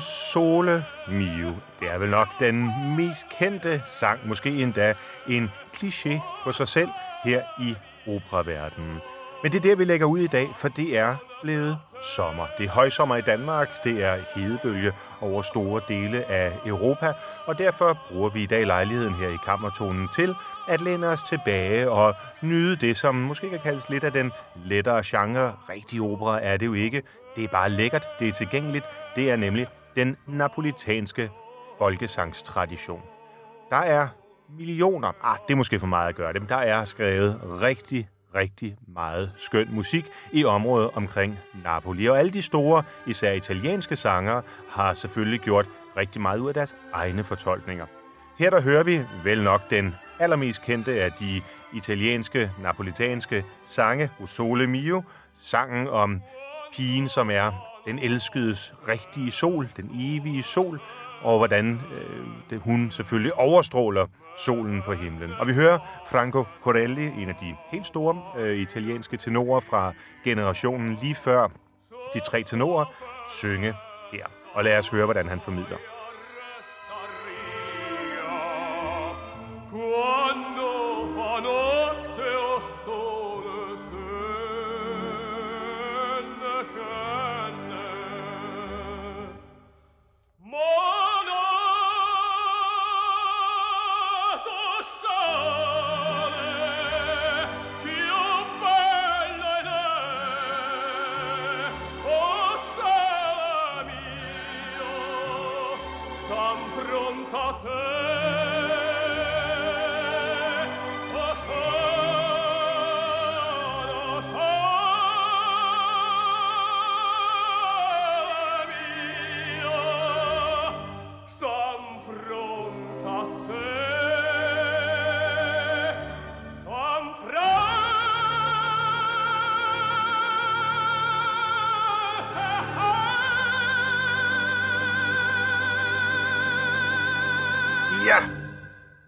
Sole Mio. Det er vel nok den mest kendte sang, måske endda en kliché på sig selv her i operaverdenen. Men det er der, vi lægger ud i dag, for det er blevet sommer. Det er højsommer i Danmark, det er hedebølge over store dele af Europa, og derfor bruger vi i dag lejligheden her i Kammertonen til at læne os tilbage og nyde det, som måske kan kaldes lidt af den lettere genre. Rigtig opera er det jo ikke. Det er bare lækkert, det er tilgængeligt. Det er nemlig den napolitanske folkesangstradition. Der er millioner, ah, det er måske for meget at gøre det, men der er skrevet rigtig, rigtig meget skøn musik i området omkring Napoli. Og alle de store, især italienske sangere, har selvfølgelig gjort rigtig meget ud af deres egne fortolkninger. Her der hører vi vel nok den allermest kendte af de italienske, napolitanske sange, O Sole Mio, sangen om pigen, som er den elskedes rigtige sol, den evige sol, og hvordan øh, det, hun selvfølgelig overstråler solen på himlen. Og vi hører Franco Corelli, en af de helt store øh, italienske tenorer fra generationen lige før de tre tenorer, synge her. Og lad os høre, hvordan han formidler.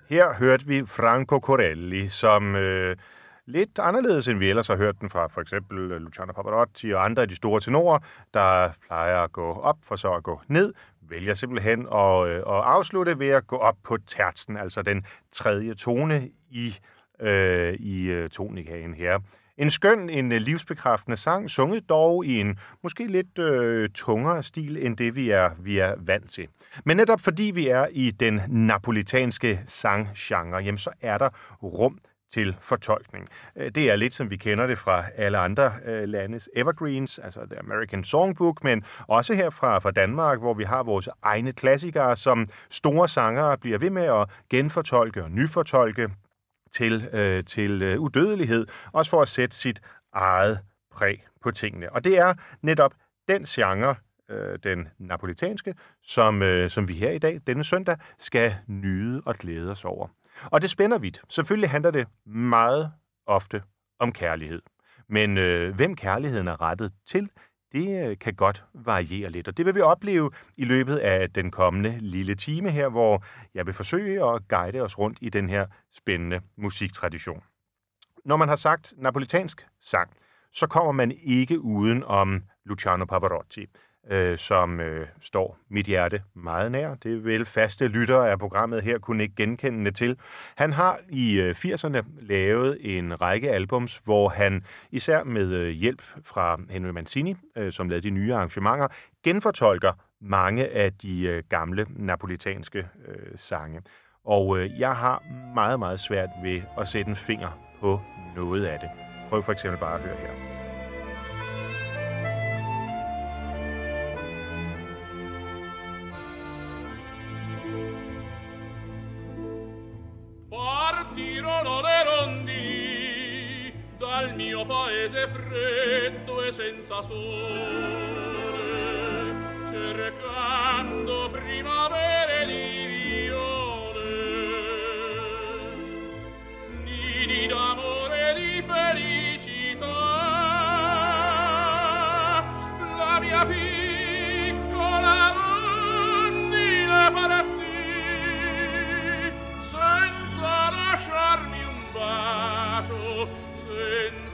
Her hørte vi Franco Corelli, som øh, lidt anderledes end vi ellers har hørt den fra for eksempel øh, Luciano Pavarotti og andre af de store tenorer, der plejer at gå op for så at gå ned, vælger simpelthen at, øh, at afslutte ved at gå op på tertsen, altså den tredje tone i, øh, i øh, tonikagen her. En skøn, en øh, livsbekræftende sang, sunget dog i en måske lidt øh, tungere stil, end det vi er, vi er vant til. Men netop fordi vi er i den napolitanske sanggenre, jamen så er der rum til fortolkning. Øh, det er lidt som vi kender det fra alle andre øh, landes evergreens, altså The American Songbook, men også her fra, fra Danmark, hvor vi har vores egne klassikere, som store sangere bliver ved med at genfortolke og nyfortolke til, øh, til øh, udødelighed, også for at sætte sit eget præg på tingene. Og det er netop den genre, øh, den napolitanske, som, øh, som vi her i dag, denne søndag, skal nyde og glæde os over. Og det spænder vidt. Selvfølgelig handler det meget ofte om kærlighed. Men øh, hvem kærligheden er rettet til, det øh, kan godt variere lidt. Og det vil vi opleve i løbet af den kommende lille time her, hvor jeg vil forsøge at guide os rundt i den her spændende musiktradition. Når man har sagt napolitansk sang, så kommer man ikke uden om Luciano Pavarotti øh, som øh, står mit hjerte meget nær. Det vil faste lyttere af programmet her kunne ikke genkende til. Han har i øh, 80'erne lavet en række albums, hvor han især med øh, hjælp fra Henry Mancini, øh, som lavede de nye arrangementer, genfortolker mange af de øh, gamle napolitanske øh, sange. Og øh, jeg har meget, meget svært ved at sætte en finger på noget af det. Prøv for eksempel bare at høre her. mese freddo e senza sole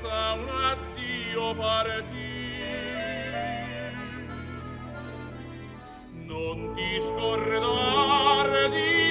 senza un addio partir. Non ti di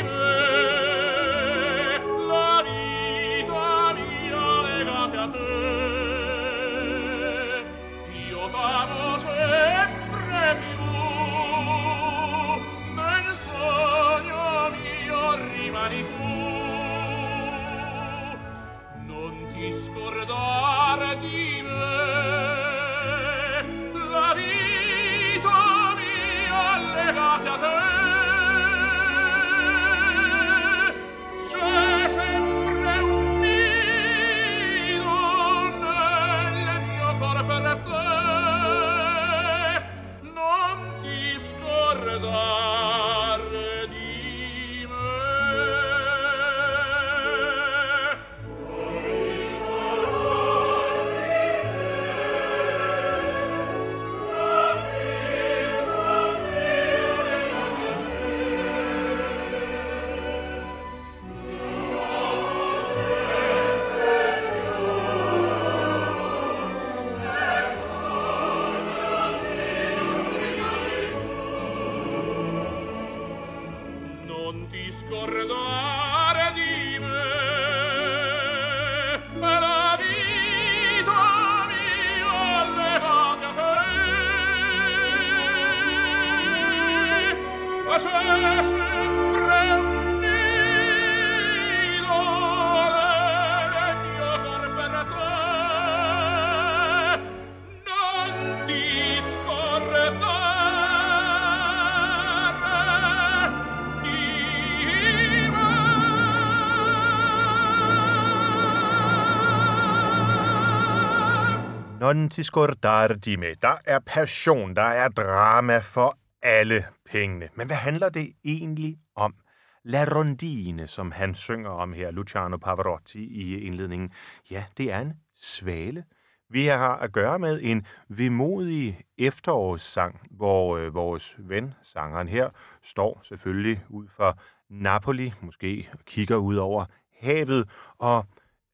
Non ti scordar de med. Der er passion, der er drama for alle pengene. Men hvad handler det egentlig om? La Rondine, som han synger om her, Luciano Pavarotti i indledningen, ja, det er en svale. Vi har at gøre med en vemodig efterårssang, hvor øh, vores ven, sangeren her, står selvfølgelig ud for Napoli, måske kigger ud over havet, og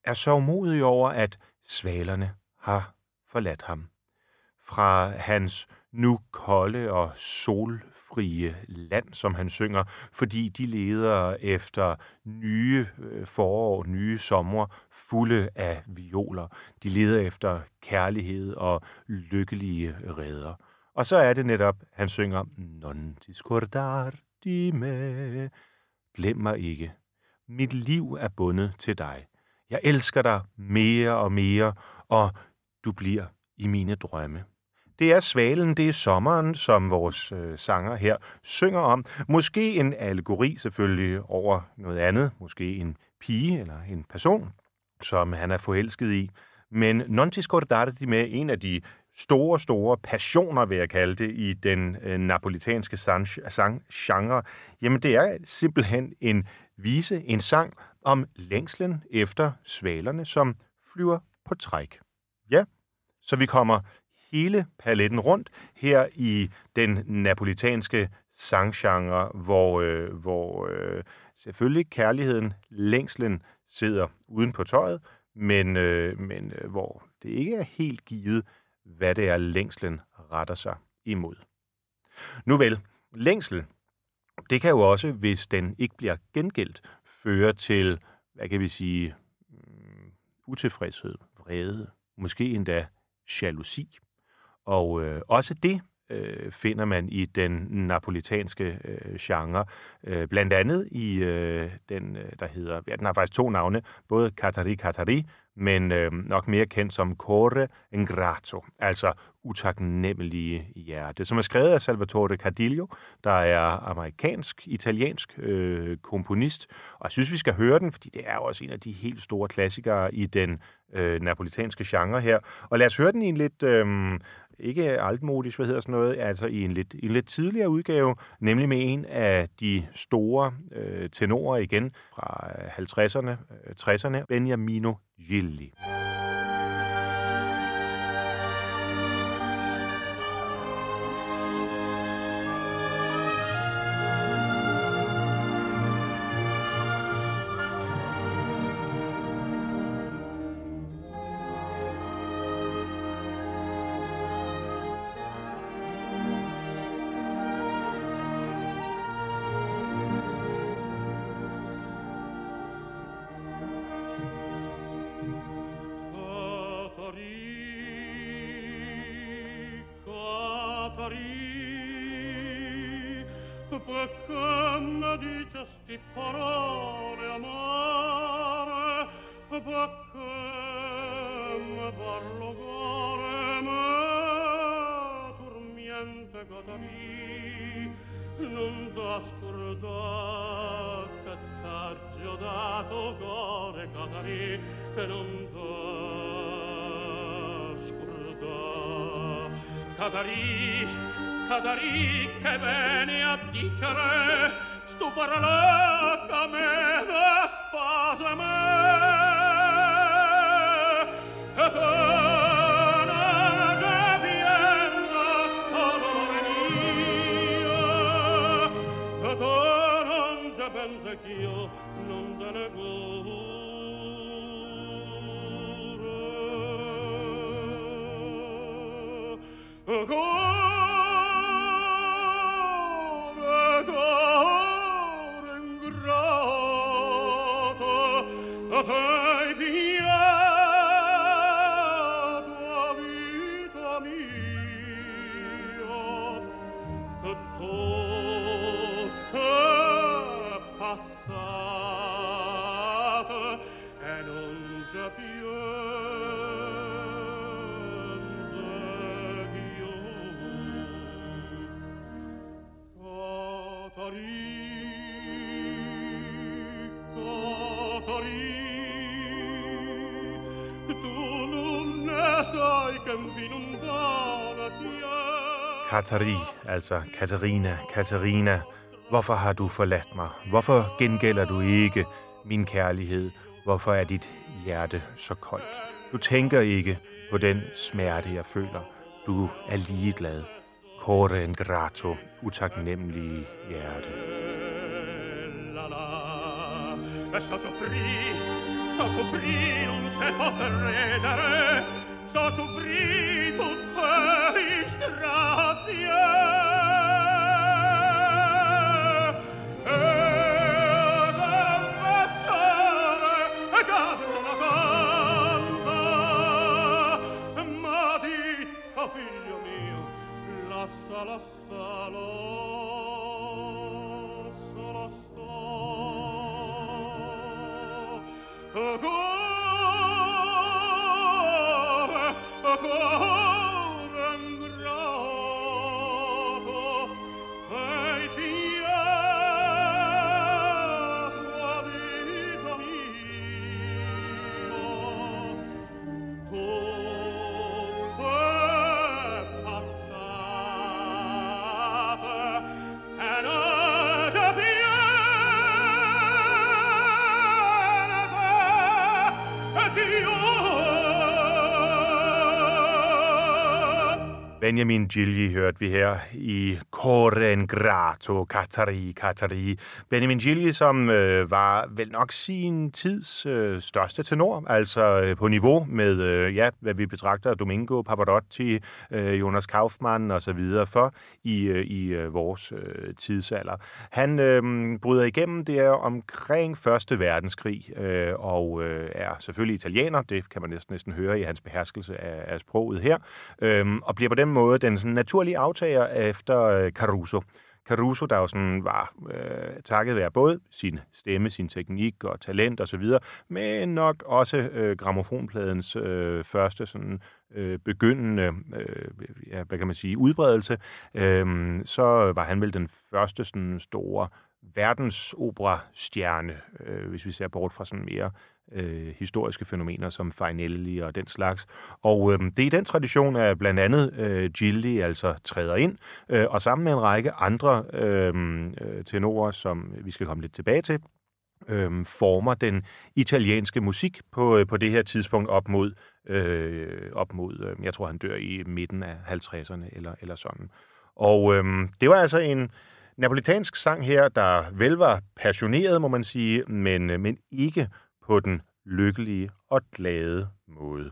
er så modig over, at svalerne har forladt ham. Fra hans nu kolde og solfrie land, som han synger, fordi de leder efter nye øh, forår, nye sommer, fulde af violer. De leder efter kærlighed og lykkelige redder. Og så er det netop, han synger, Non ti scordar di me. Glem mig ikke. Mit liv er bundet til dig. Jeg elsker dig mere og mere, og du bliver i mine drømme. Det er svalen, det er sommeren, som vores øh, sanger her synger om. Måske en allegori selvfølgelig over noget andet, måske en pige eller en person, som han er forelsket i. Men Non ti scordare di me, en af de store, store passioner, vil jeg kalde det, i den øh, napolitanske sang- sanggenre, jamen det er simpelthen en vise, en sang om længslen efter svalerne, som flyver på træk. Ja, så vi kommer hele paletten rundt her i den napolitanske sanggenre, hvor, øh, hvor øh, selvfølgelig kærligheden, længslen sidder uden på tøjet, men, øh, men øh, hvor det ikke er helt givet, hvad det er, længslen retter sig imod. Nu vel, længsel, det kan jo også, hvis den ikke bliver gengældt, føre til, hvad kan vi sige, mm, utilfredshed, vrede, måske endda jalousi. Og øh, også det øh, finder man i den napolitanske øh, genre. Øh, blandt andet i øh, den, øh, der hedder, ja, den har faktisk to navne, både Katari Katari, men øh, nok mere kendt som Core Ingrato, altså utaknemmelige hjerte, som er skrevet af Salvatore Cardillo, der er amerikansk-italiensk øh, komponist. Og jeg synes, vi skal høre den, fordi det er jo også en af de helt store klassikere i den øh, napolitanske genre her. Og lad os høre den i en lidt, øh, ikke altmodisk, hvad hedder sådan noget, altså i en lidt, en lidt tidligere udgave, nemlig med en af de store øh, tenorer igen fra øh, 50'erne, 60'erne, øh, Beniamino Gilli. vedi e non d'ascoltà Cadarì, Cadarì che vene a dicere stupara la camera spasa me. E poi pensa ch'io non te ne Go Katari, altså Katarina, Katarina, hvorfor har du forladt mig? Hvorfor gengælder du ikke min kærlighed? Hvorfor er dit hjerte så koldt? Du tænker ikke på den smerte, jeg føler. Du er ligeglad. Core grato, utaknemmelige hjerte. Sto soffri, sto soffri, non se può credere, sto soffri tutte Yeah. Benjamin Gilli hørte vi her i Koren Grato, Katari, Katari. Benjamin Gilli, som øh, var vel nok sin tids øh, største tenor, altså øh, på niveau med, øh, ja, hvad vi betragter Domingo Pavarotti, øh, Jonas Kaufmann og så videre for i, øh, i øh, vores øh, tidsalder. Han øh, bryder igennem det er omkring Første Verdenskrig øh, og øh, er selvfølgelig italiener, det kan man næsten, næsten høre i hans beherskelse af, af sproget her, øh, og bliver på den måde den sådan, naturlige aftager efter øh, Øh, Caruso. Caruso, der jo sådan var øh, takket være både sin stemme, sin teknik og talent osv., men nok også øh, gramofonpladens øh, første sådan øh, begyndende, øh, ja, hvad kan man sige, udbredelse, øh, så var han vel den første sådan store verdensopera-stjerne, øh, hvis vi ser bort fra sådan mere øh, Øh, historiske fænomener som Fainelli og den slags. Og øh, det er i den tradition, at blandt andet øh, Gilli altså træder ind, øh, og sammen med en række andre øhm, øh, tenorer, som vi skal komme lidt tilbage til, øh, former den italienske musik på, øh, på det her tidspunkt op mod, øh, op mod øh, jeg tror han dør i midten af 50'erne eller, eller sådan. Og øh, det var altså en napolitansk sang her, der vel var passioneret, må man sige, men, øh, men ikke på den lykkelige og glade måde.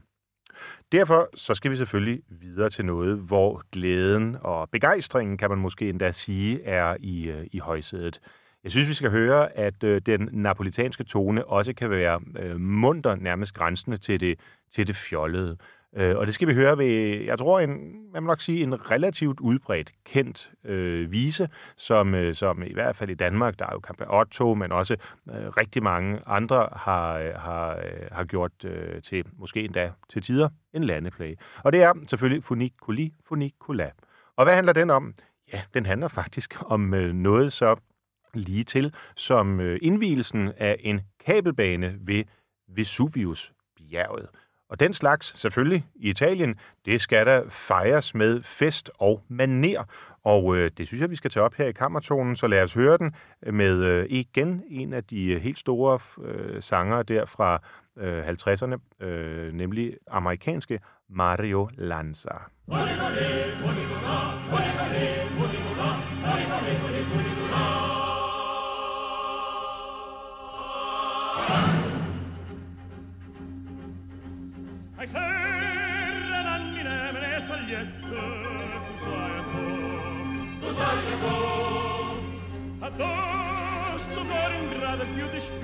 Derfor så skal vi selvfølgelig videre til noget, hvor glæden og begejstringen, kan man måske endda sige, er i, øh, i højsædet. Jeg synes, vi skal høre, at øh, den napolitanske tone også kan være øh, munter, nærmest grænsende til det, til det fjollede. Øh, og det skal vi høre ved, jeg tror, en, man må nok sige, en relativt udbredt, kendt øh, vise, som, øh, som i hvert fald i Danmark, der er jo Campe Otto, men også øh, rigtig mange andre har, øh, har, øh, har gjort øh, til, måske endda til tider, en landeplage. Og det er selvfølgelig Funiculi Funicula. Og hvad handler den om? Ja, den handler faktisk om øh, noget så lige til som øh, indvielsen af en kabelbane ved Vesuvius-bjerget. Og den slags, selvfølgelig i Italien, det skal der fejres med fest og maner. Og øh, det synes jeg, vi skal tage op her i kammertonen, så lad os høre den med øh, igen en af de øh, helt store øh, sanger der fra øh, 50'erne, øh, nemlig amerikanske Mario Lanza. Ai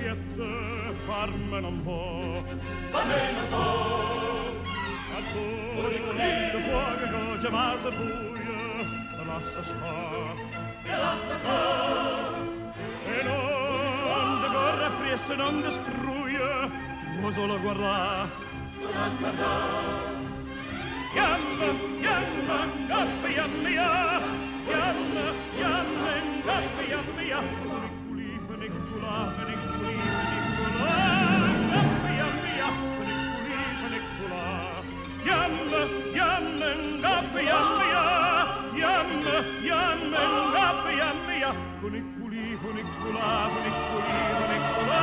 biljette far non vo far non vo a tu il fuoco che va se buia te lascia sta te lascia sta e non de gorra presse non solo guarda Yamma, yamma, yamma, yamma, yamma, yamma, yamma, yamma, yamma, yamma, yamma, yamma, kapı yanmıyor Yanma yanma kapı yanmıyor Hunik kuli hunik kula hunik kuli hunik kula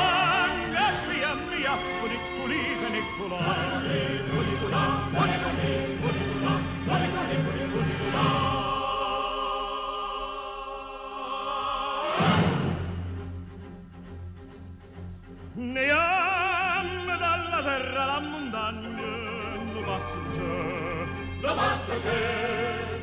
Kapı yanmıyor hunik kuli hunik kula Hunik kuli kula hunik kuli hunik kula Hunik kuli hunik kuli kula Ne yanma dalla terra la montagna, non passa un giorno la massa c'è.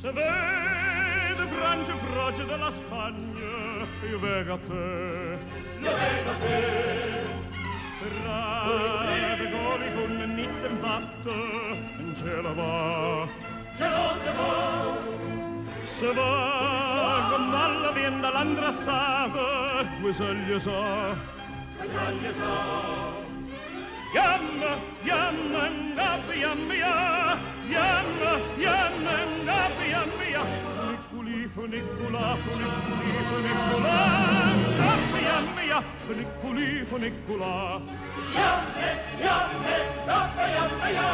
Se vede frange froge della Spagna, io vengo a te. Io vengo a te. Rade goli con nitten non ce la va. Ce lo se va. Se va, con dalla vienda l'andrassata, guisaglia sa. Guisaglia sa. Yam, yam, yam, yam, yam, yamma, ngabbi, yamma, ya. Funiculi, funicula, funiculi, funicula. Ngabbi, yamma, ya. Funiculi, funicula. Yamme, yamme, ngabbi, yamma, ya.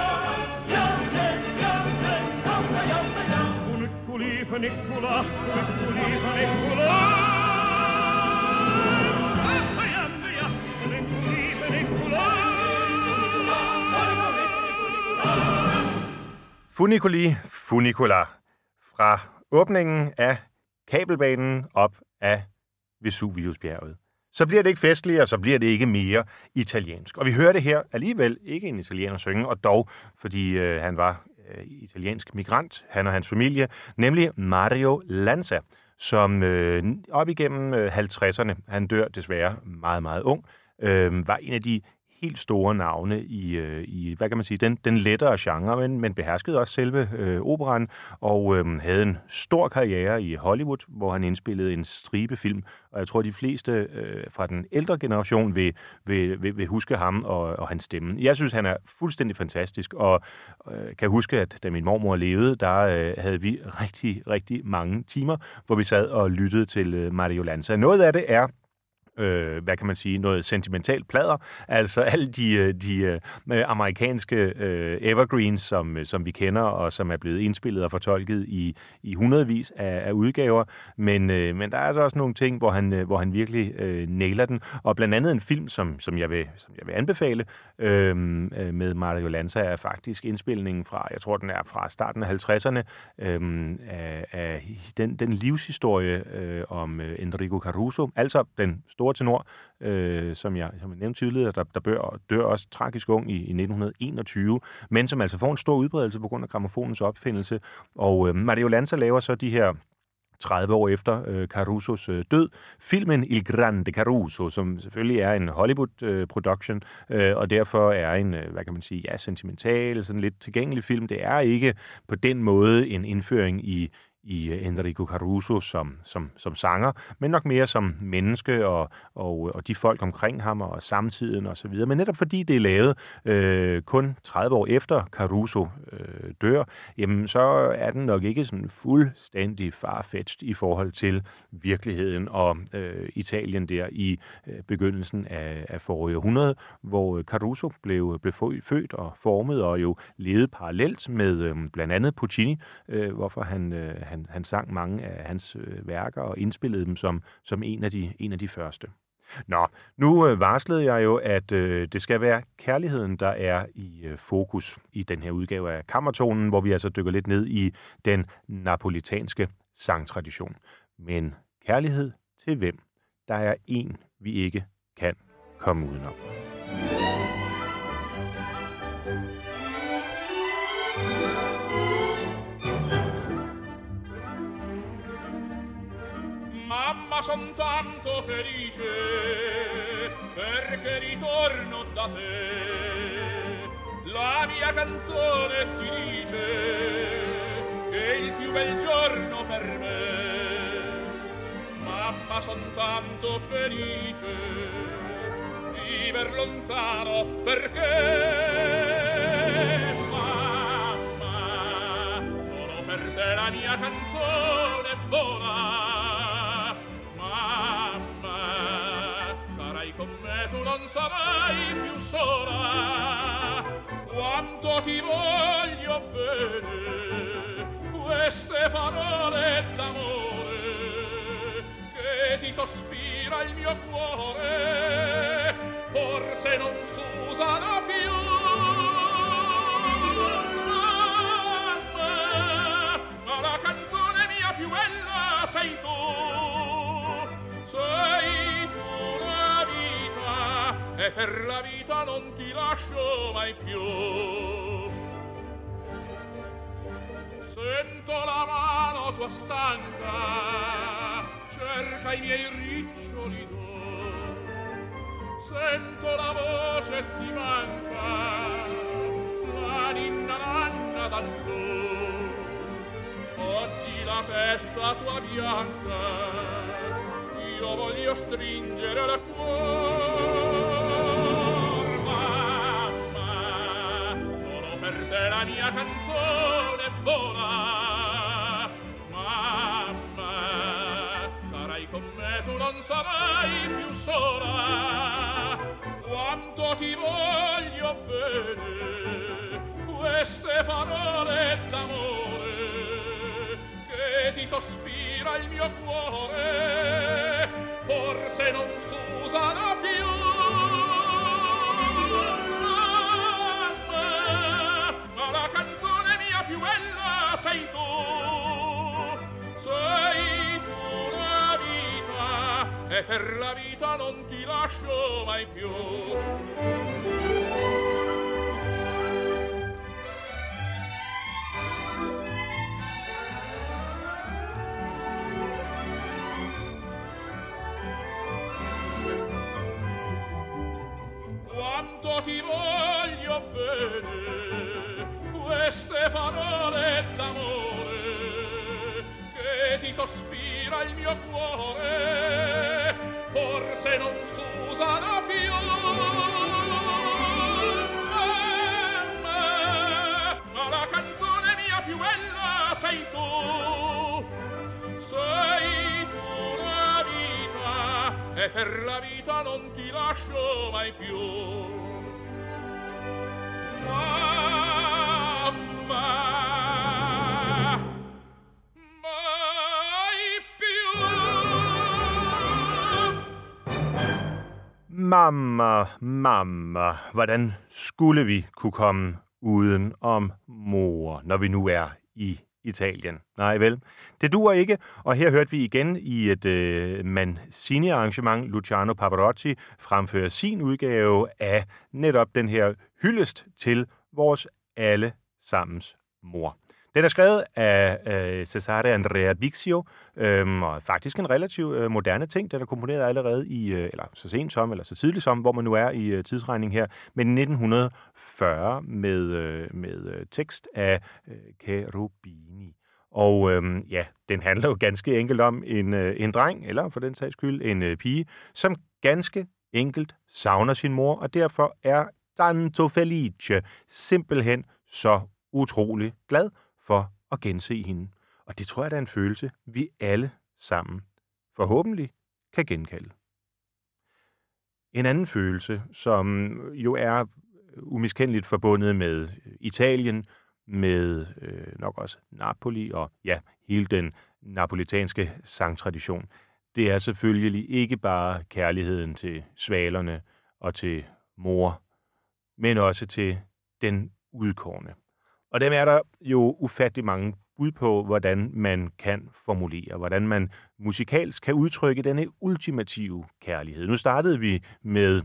Yamme, yamme, ngabbi, yamma, ya. Funiculi, funicula, funiculi, funicula. Funiculi Funicula fra åbningen af kabelbanen op af Vesuviusbjerget. Så bliver det ikke festligere, så bliver det ikke mere italiensk. Og vi hører det her alligevel ikke en italiener synge, og dog, fordi øh, han var øh, italiensk migrant, han og hans familie, nemlig Mario Lanza, som øh, op igennem øh, 50'erne, han dør desværre meget, meget ung, øh, var en af de helt store navne i, øh, i hvad kan man sige, den, den lettere genre, men, men beherskede også selve øh, operan, og øh, havde en stor karriere i Hollywood, hvor han indspillede en stribe film, og jeg tror, de fleste øh, fra den ældre generation vil, vil, vil, vil huske ham og, og hans stemme. Jeg synes, han er fuldstændig fantastisk, og øh, kan huske, at da min mormor levede, der øh, havde vi rigtig, rigtig mange timer, hvor vi sad og lyttede til øh, Mario Lanza. Noget af det er øh, hvad kan man sige, noget sentimentalt plader, altså alle de, øh, de øh, amerikanske øh, evergreens, som, som vi kender, og som er blevet indspillet og fortolket i, i hundredvis af, af udgaver, men, øh, men der er altså også nogle ting, hvor han, øh, hvor han virkelig øh, nailer den, og blandt andet en film, som, som, jeg, vil, som jeg vil anbefale, øhm, øh, med Mario Lanza, er faktisk indspilningen fra, jeg tror den er fra starten af 50'erne, øh, af, af den, den livshistorie øh, om øh, Enrico Caruso, altså den store tenor, øh, som, jeg, som jeg nævnte tidligere, der, der bør, dør også tragisk ung i, i 1921, men som altså får en stor udbredelse på grund af gramofonens opfindelse. Og øh, Mario Lanza laver så de her 30 år efter øh, Carusos øh, død. Filmen Il Grande Caruso, som selvfølgelig er en Hollywood-production, øh, øh, og derfor er en, øh, hvad kan man sige, ja, sentimental, sådan lidt tilgængelig film. Det er ikke på den måde en indføring i i øh, Enrico Caruso som, som, som sanger, men nok mere som menneske og, og, og de folk omkring ham og samtiden og så videre. Men netop fordi det er lavet øh, kun 30 år efter Caruso øh, dør, jamen så er den nok ikke sådan fuldstændig farfetched i forhold til virkeligheden og øh, Italien der i øh, begyndelsen af, af forrige århundrede, hvor Caruso blev, blev født og formet og jo levede parallelt med øh, blandt andet Puccini, øh, hvorfor han, øh, han, han sang mange af hans øh, værker og indspillede dem som, som en, af de, en af de første. Nå, nu øh, varslede jeg jo, at øh, det skal være kærligheden, der er i øh, fokus i den her udgave af Kammertonen, hvor vi altså dykker lidt ned i den napolitanske sangtradition. Men kærlighed til hvem? Der er en, vi ikke kan komme udenom. son tanto felice perché ritorno da te. La mia canzone ti dice che è il più bel giorno per me. Mamma son tanto felice viver lontano perché? Mamma solo per te la mia canzone vola. sarai più sola quanto ti voglio bene. Queste parole d'amore che ti sospira il mio cuore forse non s'usano più. Mamma ma la canzone mia più bella sei tu. Per la vita non ti lascio mai più Sento la mano tua stanca, cerca i miei riccioli d'or. Sento la voce ti manca, la ninna nanna d'allor. Oggi la testa tua bianca, io voglio stringere al cuor. la mia canzone vola. Mamma sarai con me tu non sarai più sola. Quanto ti voglio bene queste parole d'amore che ti sospira il mio cuore forse non s'usano più. E per la vita non ti lascio mai più. quanto ti voglio bene queste parole d'amore che ti sospira il mio cuore per la vita non ti lascio mai più Mamma, mamma, hvordan skulle vi kunne komme uden om mor, når vi nu er i Italien? Nej vel, det duer ikke, og her hørte vi igen i et øh, Mancini-arrangement Luciano Pavarotti fremføre sin udgave af netop den her hyldest til vores alle sammens mor. Den er skrevet af øh, Cesare Andrea Bixio, øh, og faktisk en relativt øh, moderne ting. Den er komponeret allerede i, øh, eller så sent som, eller så tidligt som, hvor man nu er i øh, tidsregning her, men 1940 med, øh, med øh, tekst af øh, Cherubini. Og øhm, ja, den handler jo ganske enkelt om en, øh, en dreng, eller for den sags skyld en øh, pige, som ganske enkelt savner sin mor, og derfor er tanto felice simpelthen så utrolig glad for at gense hende. Og det tror jeg, der er en følelse, vi alle sammen forhåbentlig kan genkalde. En anden følelse, som jo er umiskendeligt forbundet med Italien, med øh, nok også Napoli og ja, hele den napolitanske sangtradition. Det er selvfølgelig ikke bare kærligheden til svalerne og til mor, men også til den udkårne. Og dem er der jo ufattelig mange bud på, hvordan man kan formulere, hvordan man musikalsk kan udtrykke denne ultimative kærlighed. Nu startede vi med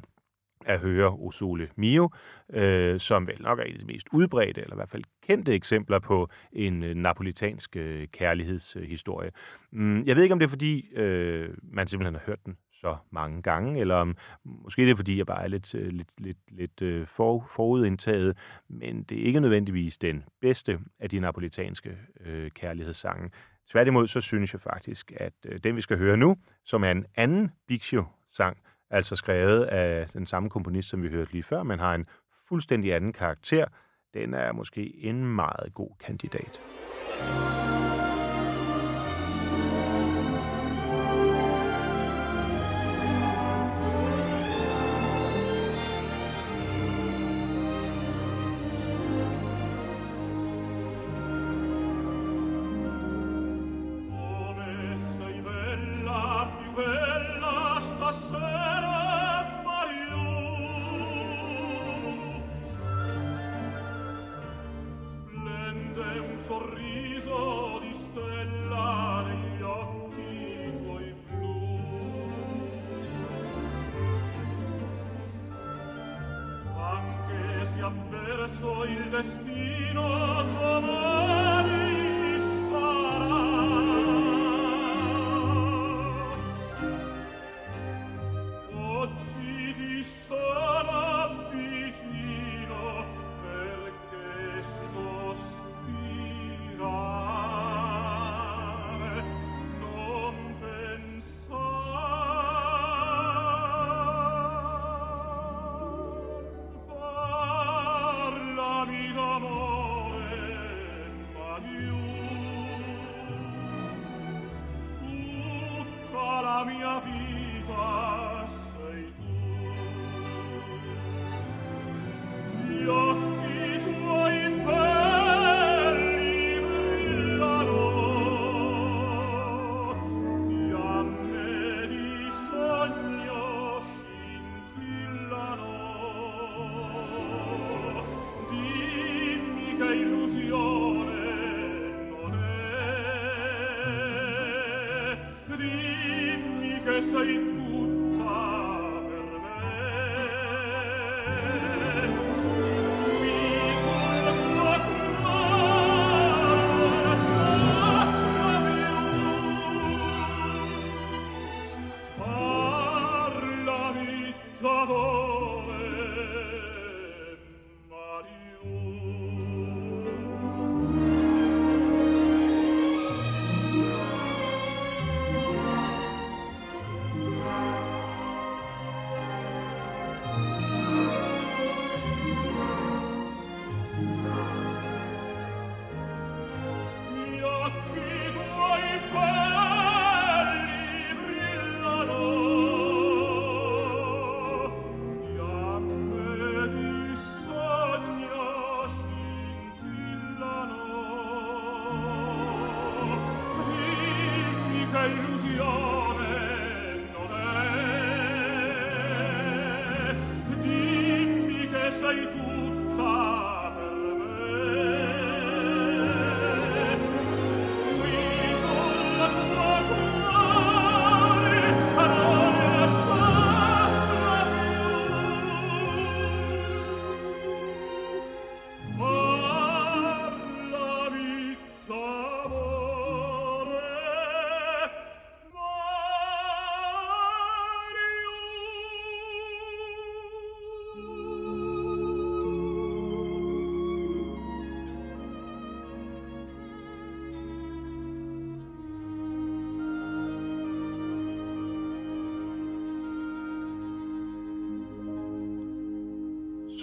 at høre Osole Mio, øh, som vel nok er et af de mest udbredte, eller i hvert fald kendte eksempler på en øh, napolitansk øh, kærlighedshistorie. Mm, jeg ved ikke, om det er fordi, øh, man simpelthen har hørt den så mange gange, eller om måske det er fordi, jeg bare er lidt, øh, lidt, lidt, lidt øh, for, forudindtaget, men det er ikke nødvendigvis den bedste af de napolitanske øh, kærlighedssange. Tværtimod så synes jeg faktisk, at øh, den vi skal høre nu, som er en anden Bixio-sang, altså skrevet af den samme komponist, som vi hørte lige før, men har en fuldstændig anden karakter, den er måske en meget god kandidat.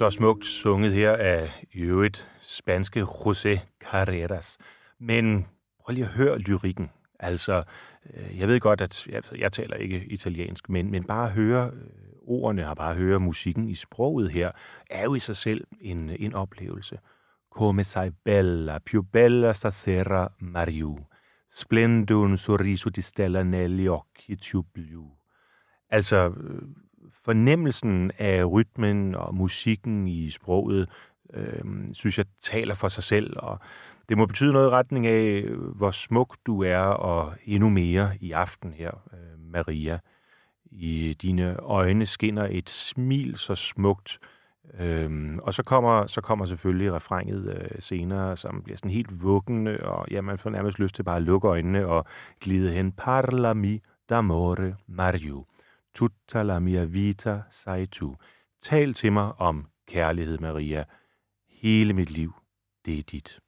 Så smukt sunget her af i øvrigt spanske José Carreras. Men prøv lige at høre lyrikken. Altså, øh, jeg ved godt, at jeg, altså, jeg taler ikke italiensk, men, men bare at høre øh, ordene og bare høre musikken i sproget her, er jo i sig selv en, en oplevelse. Come sei bella, più bella stasera, Mario. Splendo un sorriso di stella negli occhi più blu. Altså, øh, fornemmelsen af rytmen og musikken i sproget, øh, synes jeg taler for sig selv, og det må betyde noget i retning af, hvor smuk du er, og endnu mere i aften her, øh, Maria. I dine øjne skinner et smil så smukt, Øhm, og så kommer, så kommer selvfølgelig refrenget øh, senere, som bliver sådan helt vuggende, og ja, man får nærmest lyst til bare at lukke øjnene og glide hen. Parlami d'amore Mario. Tutta la mia vita sei tu. Tal til mig om kærlighed, Maria. Hele mit liv, det er dit.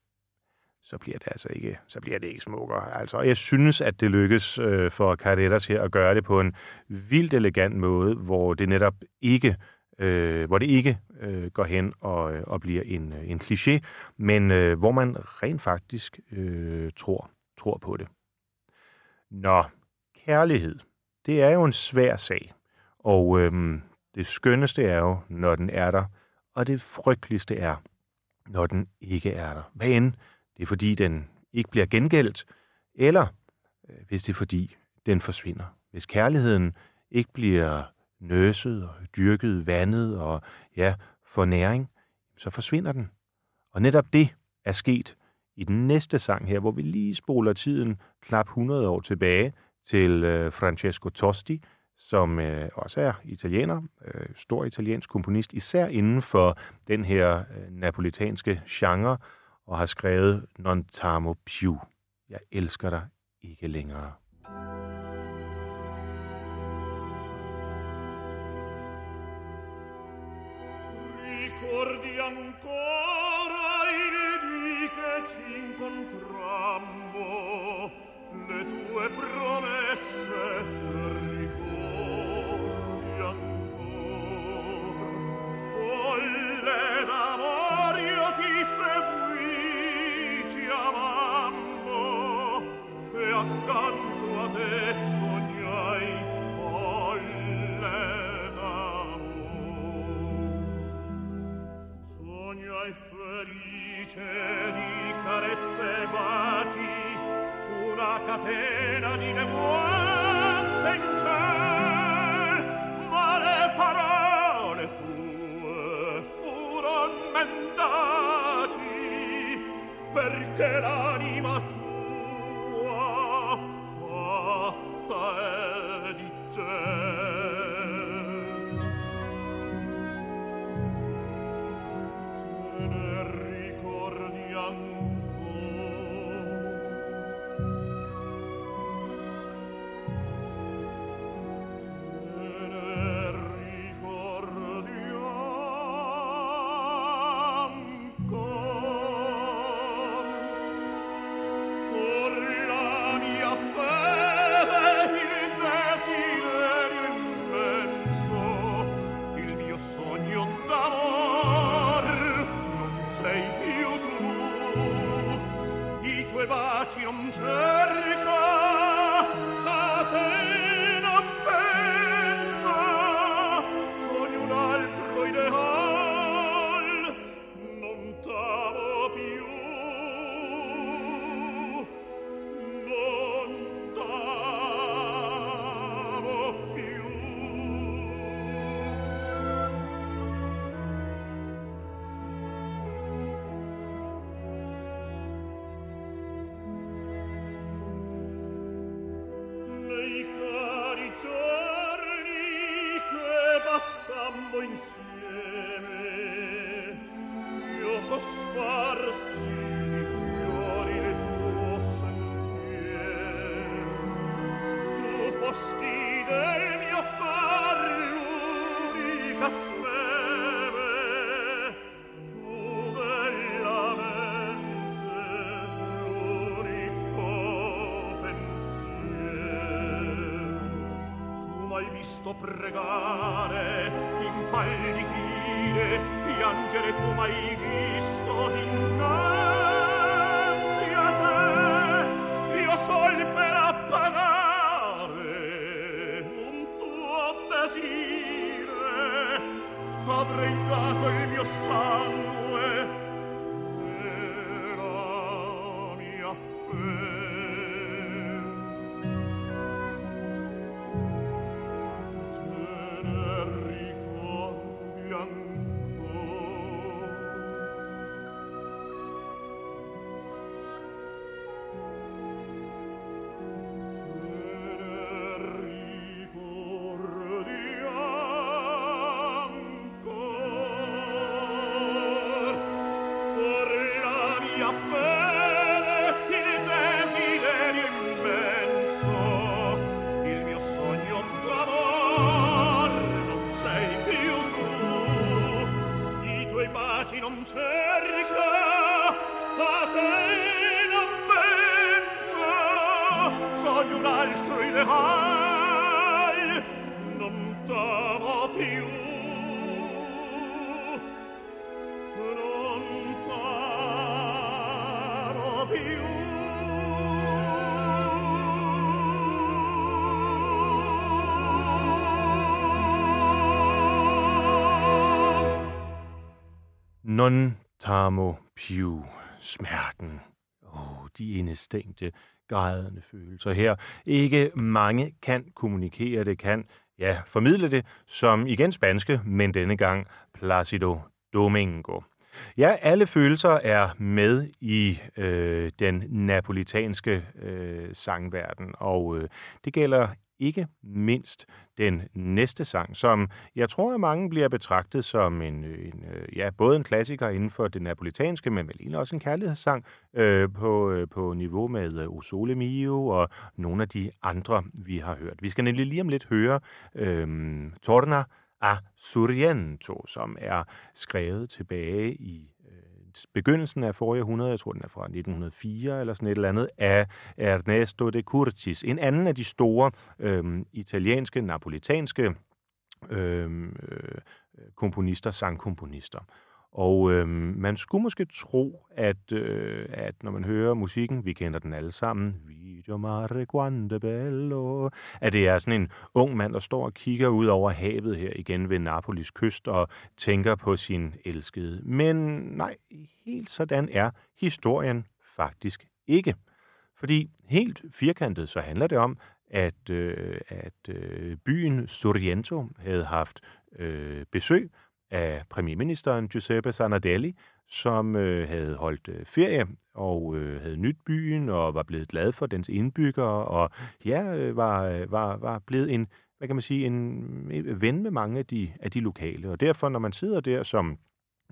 Så bliver det altså ikke, så bliver det ikke smukkere. Altså, jeg synes, at det lykkes øh, for Carreras her at gøre det på en vildt elegant måde, hvor det netop ikke øh, hvor det ikke øh, går hen og, øh, og bliver en, øh, en kliché, men øh, hvor man rent faktisk øh, tror, tror på det. Nå, kærlighed, det er jo en svær sag, og øhm, det skønneste er jo, når den er der, og det frygteligste er, når den ikke er der. Hvad end det er, fordi den ikke bliver gengældt, eller øh, hvis det er, fordi den forsvinder. Hvis kærligheden ikke bliver nøset og dyrket vandet og ja, for næring, så forsvinder den. Og netop det er sket i den næste sang her, hvor vi lige spoler tiden knap 100 år tilbage til øh, Francesco Tosti, som øh, også er italiener, øh, stor italiensk komponist, især inden for den her øh, napolitanske genre, og har skrevet Non tamo più. Jeg elsker dig ikke længere. ricordi ancora i dì che ci incontrammo le tue promesse ricordi ancor. Folle d'amor io ti seguici amando e accanto a te sognai folle d'amor. Sognai felice di carezze e baci la catena di nevuante in ciel, ma le parole tue furon mendaci, perché l'anima tua fatta è di gel. Non tamo più smerten. Åh, oh, de indestængte, grædende følelser her. Ikke mange kan kommunikere det, kan ja, formidle det, som igen spanske, men denne gang Placido Domingo. Ja, alle følelser er med i øh, den napolitanske øh, sangverden, og øh, det gælder ikke mindst den næste sang, som jeg tror, at mange bliver betragtet som en, øh, en øh, ja, både en klassiker inden for det napolitanske, men vel også en kærlighedssang øh, på, øh, på niveau med O Sole Mio og nogle af de andre, vi har hørt. Vi skal nemlig lige om lidt høre øh, Torna a Suriento, som er skrevet tilbage i begyndelsen af forrige århundrede, jeg tror den er fra 1904 eller sådan et eller andet, af Ernesto de Curtis, en anden af de store øh, italienske, napolitanske øhm, øh, komponister, sangkomponister. Og øh, man skulle måske tro, at, øh, at når man hører musikken, vi kender den alle sammen, Video mare quando bello, at det er sådan en ung mand, der står og kigger ud over havet her igen ved Napolis kyst og tænker på sin elskede. Men nej, helt sådan er historien faktisk ikke. Fordi helt firkantet så handler det om, at, øh, at øh, byen Sorrento havde haft øh, besøg af premierministeren Giuseppe Sanadelli, som øh, havde holdt øh, ferie og øh, havde nyt byen og var blevet glad for dens indbyggere og ja, øh, var, øh, var, var blevet en, hvad kan man sige, en, en ven med mange af de, af de lokale. Og derfor, når man sidder der som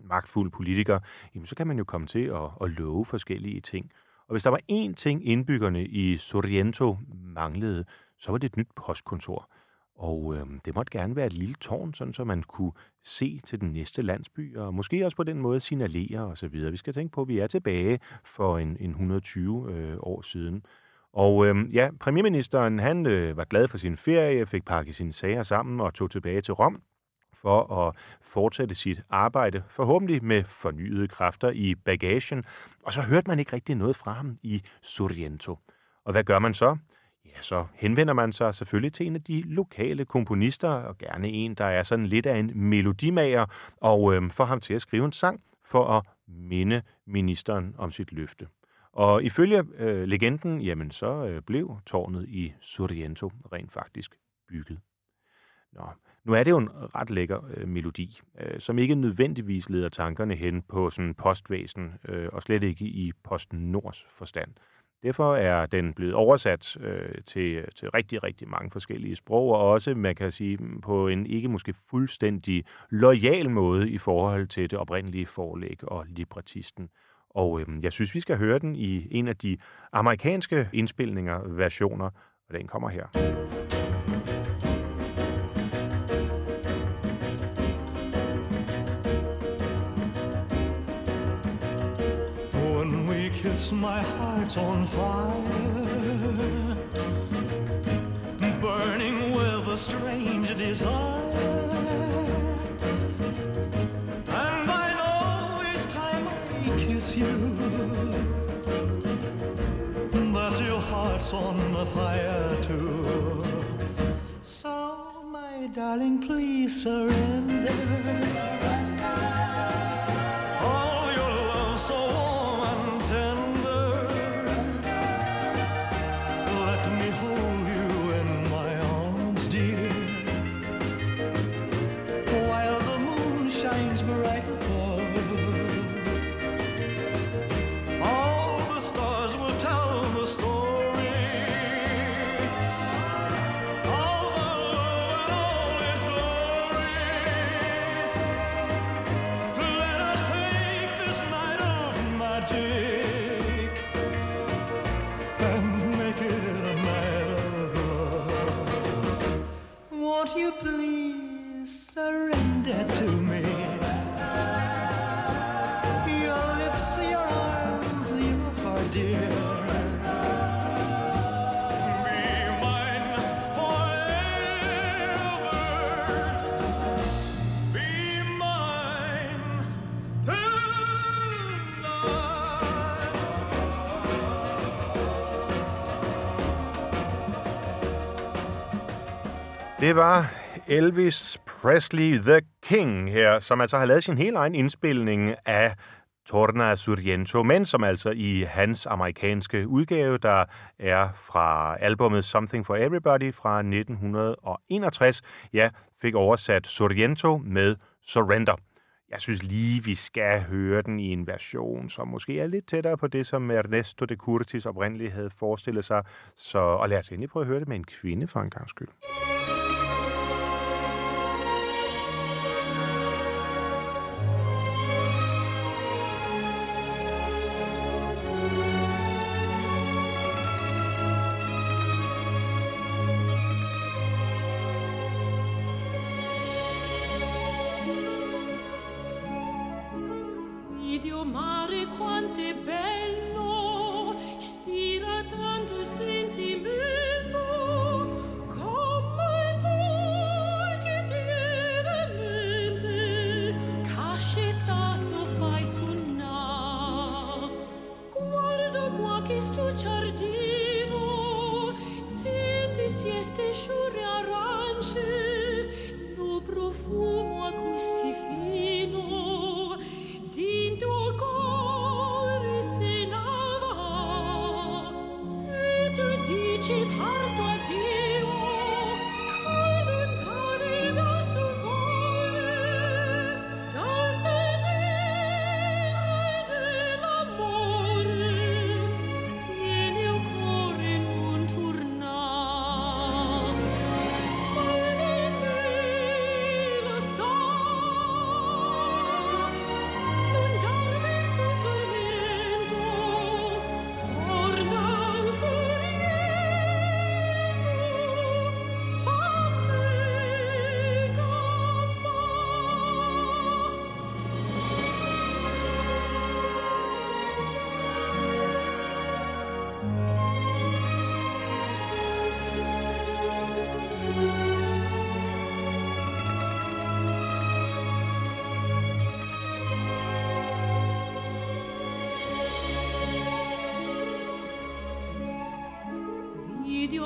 magtfuld politiker, jamen, så kan man jo komme til at, at love forskellige ting. Og hvis der var én ting, indbyggerne i Sorrento manglede, så var det et nyt postkontor. Og øh, det måtte gerne være et lille tårn, sådan så man kunne se til den næste landsby, og måske også på den måde signalere osv. Vi skal tænke på, at vi er tilbage for en, en 120 øh, år siden. Og øh, ja, premierministeren han øh, var glad for sin ferie, fik pakket sine sager sammen og tog tilbage til Rom for at fortsætte sit arbejde, forhåbentlig med fornyede kræfter i bagagen. Og så hørte man ikke rigtig noget fra ham i Sorrento. Og hvad gør man så? Ja, så henvender man sig selvfølgelig til en af de lokale komponister, og gerne en, der er sådan lidt af en melodimager, og øh, får ham til at skrive en sang for at minde ministeren om sit løfte. Og ifølge øh, legenden, jamen så øh, blev tårnet i Sorrento rent faktisk bygget. Nå, nu er det jo en ret lækker øh, melodi, øh, som ikke nødvendigvis leder tankerne hen på sådan postvæsen, øh, og slet ikke i postnords forstand. Derfor er den blevet oversat øh, til, øh, til rigtig, rigtig mange forskellige sprog, og også, man kan sige, mm, på en ikke måske fuldstændig lojal måde i forhold til det oprindelige forlæg og librettisten. Og øh, jeg synes, vi skal høre den i en af de amerikanske indspilninger, versioner, og den kommer her. My heart on fire, burning with a strange desire. And I know each time I kiss you that your heart's on fire too. So, my darling, please surrender. Det var Elvis Presley The King her, som altså har lavet sin helt egen indspilning af Torna Surgento, men som altså i hans amerikanske udgave, der er fra albumet Something for Everybody fra 1961, ja, fik oversat Surgento med Surrender. Jeg synes lige, vi skal høre den i en version, som måske er lidt tættere på det, som Ernesto de Curtis oprindeligt havde forestillet sig. Så, og lad os endelig prøve at høre det med en kvinde for en gang skyld.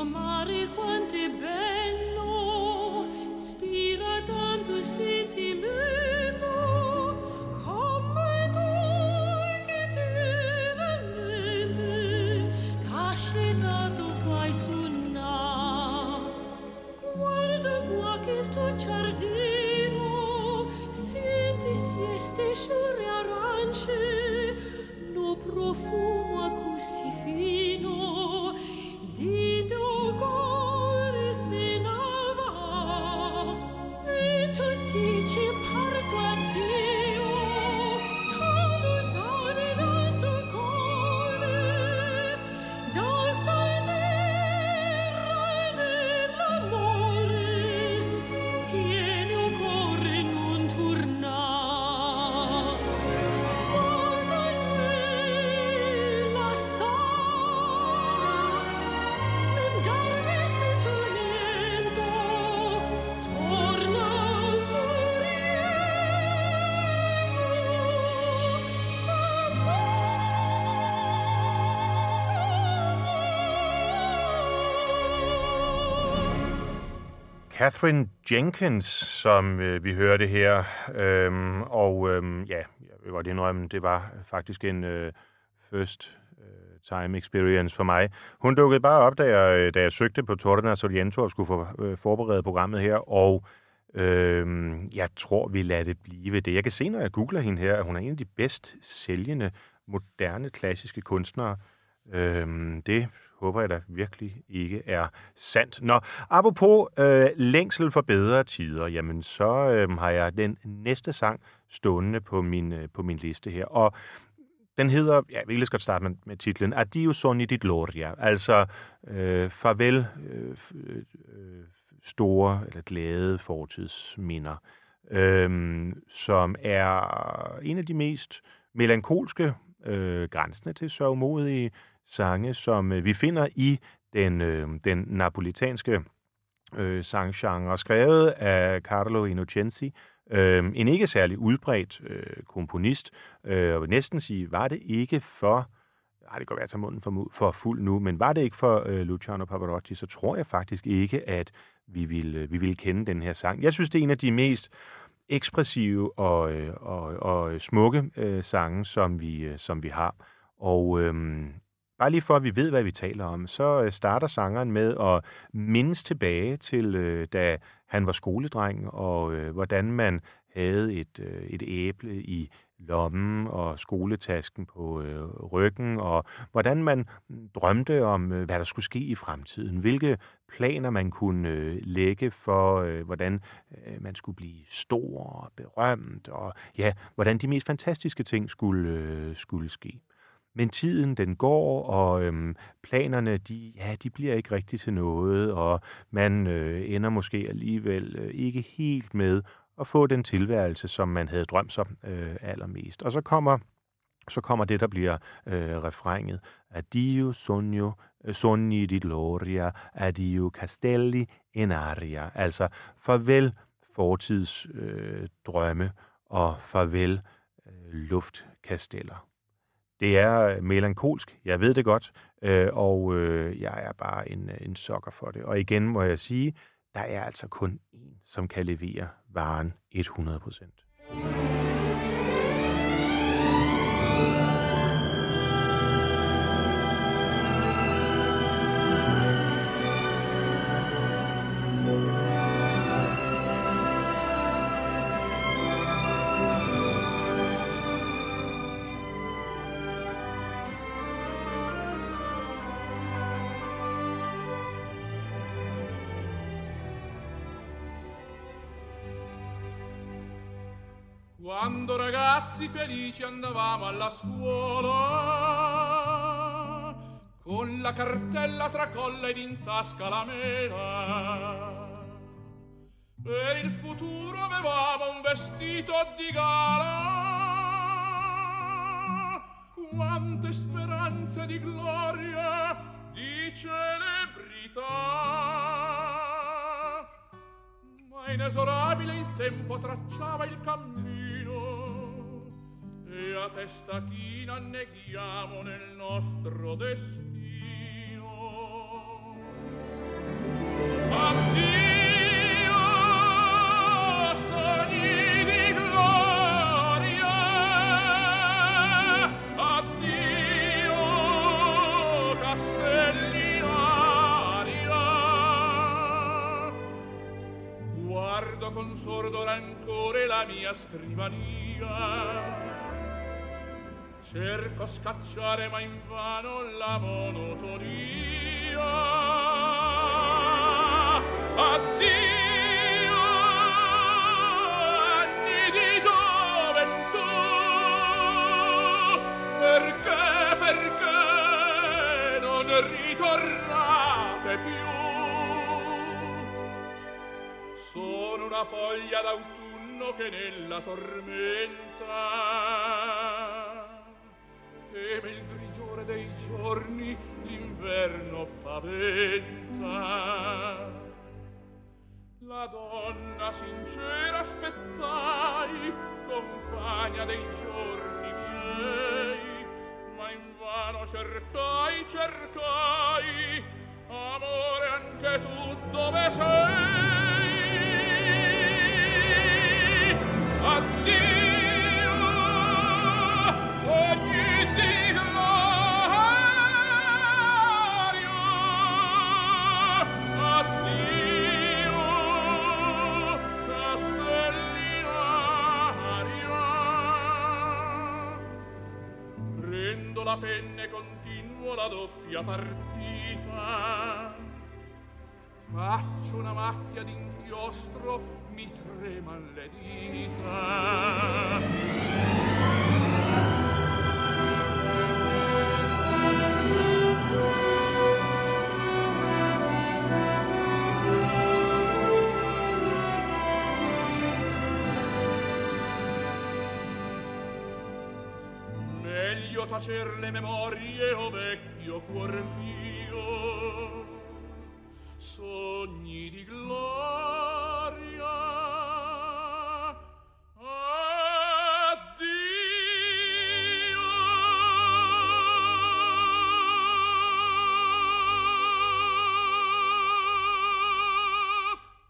Video mare Catherine Jenkins, som øh, vi hørte her. Øhm, og øhm, ja, jeg vil godt indrømme, det var faktisk en øh, first øh, time experience for mig. Hun dukkede bare op, da jeg, øh, da jeg søgte på Torna Soliento og skulle for, øh, forberede programmet her, og øh, jeg tror, vi lader det blive det. Jeg kan se, når jeg googler hende her, at hun er en af de bedst sælgende moderne klassiske kunstnere. Øh, det håber jeg da virkelig ikke er sandt. Nå, apropos øh, længsel for bedre tider, jamen så øh, har jeg den næste sang stående på min, øh, på min liste her. Og den hedder, ja, jeg vil lige godt starte med, med titlen, Addio sonni di gloria, altså øh, farvel øh, øh, store eller glade fortidsminder, øh, som er en af de mest melankolske, øh, grænsende til sørgmodige sange, som øh, vi finder i den, øh, den napolitanske øh, sanggenre, skrevet af Carlo Innocenzi, øh, en ikke særlig udbredt øh, komponist. Øh, og vil næsten sige, var det ikke for ej, det kan være at munden for, for fuld nu, men var det ikke for øh, Luciano Pavarotti, så tror jeg faktisk ikke, at vi ville, øh, vi ville kende den her sang. Jeg synes, det er en af de mest ekspressive og, øh, og, og smukke øh, sange, som vi, øh, som vi har. Og øhm, bare lige for, at vi ved, hvad vi taler om, så øh, starter sangeren med at mindes tilbage til, øh, da han var skoledreng, og øh, hvordan man havde et, øh, et æble i lommen og skoletasken på øh, ryggen, og hvordan man drømte om, øh, hvad der skulle ske i fremtiden, hvilke planer man kunne øh, lægge for, øh, hvordan øh, man skulle blive stor og berømt, og ja, hvordan de mest fantastiske ting skulle, øh, skulle ske. Men tiden den går, og øhm, planerne de, ja, de bliver ikke rigtig til noget, og man øh, ender måske alligevel øh, ikke helt med at få den tilværelse, som man havde drømt sig øh, allermest. Og så kommer, så kommer det, der bliver øh, refrenget. Addio sogno, øh, sogni di gloria, addio castelli in aria. Altså farvel fortids øh, drømme, og farvel øh, luftkasteller. Det er øh, melankolsk, jeg ved det godt, øh, og øh, jeg er bare en, øh, en sokker for det. Og igen må jeg sige, der er altså kun én, som kan levere varen 100 procent. Felici andavamo alla scuola, con la cartella tra colla ed in tasca la mela. Per il futuro avevamo un vestito di gala, quante speranze di gloria, di celebrità. Ma inesorabile il tempo tracciava il cammino a testa china neghiamo nel nostro destino. Addio, sogni di gloria, addio, castelli in aria. Guardo con sordo rancore la mia scrivania, cerco scacciare ma invano la monotonia. Addio anni di gioventù. Perché perché non ritornate più? Sono una foglia d'autunno che nella tormenta teme il grigiore dei giorni, l'inverno paventa. La donna sincera aspettai, compagna dei giorni miei, ma invano cercai, cercai, amore anche tu dove sei? Addio, sogni la penne continuo la doppia partita. Faccio una macchia d'inchiostro mi treman le dita. Facer le memorie, o vecchio cuor mio, sogni di gloria. Addio.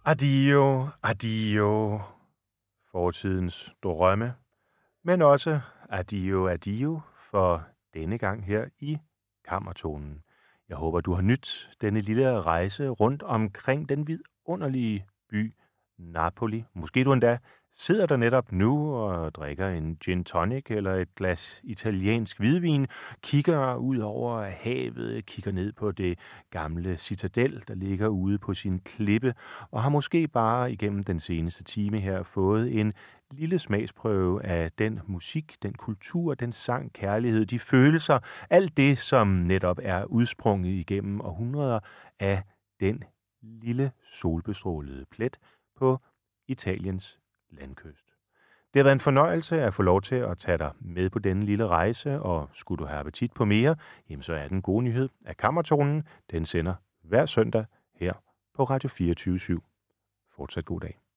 Adio, adio, fortidens drømme, men også adio, adio for denne gang her i Kammertonen. Jeg håber, du har nyt denne lille rejse rundt omkring den vidunderlige by Napoli. Måske du endda sidder der netop nu og drikker en gin tonic eller et glas italiensk hvidvin, kigger ud over havet, kigger ned på det gamle citadel, der ligger ude på sin klippe, og har måske bare igennem den seneste time her fået en lille smagsprøve af den musik, den kultur, den sang, kærlighed, de følelser, alt det, som netop er udsprunget igennem århundreder af den lille solbestrålede plet på Italiens landkyst. Det har været en fornøjelse at få lov til at tage dig med på denne lille rejse, og skulle du have appetit på mere, jamen så er den gode nyhed, at Kammertonen den sender hver søndag her på Radio 24 /7. Fortsat god dag.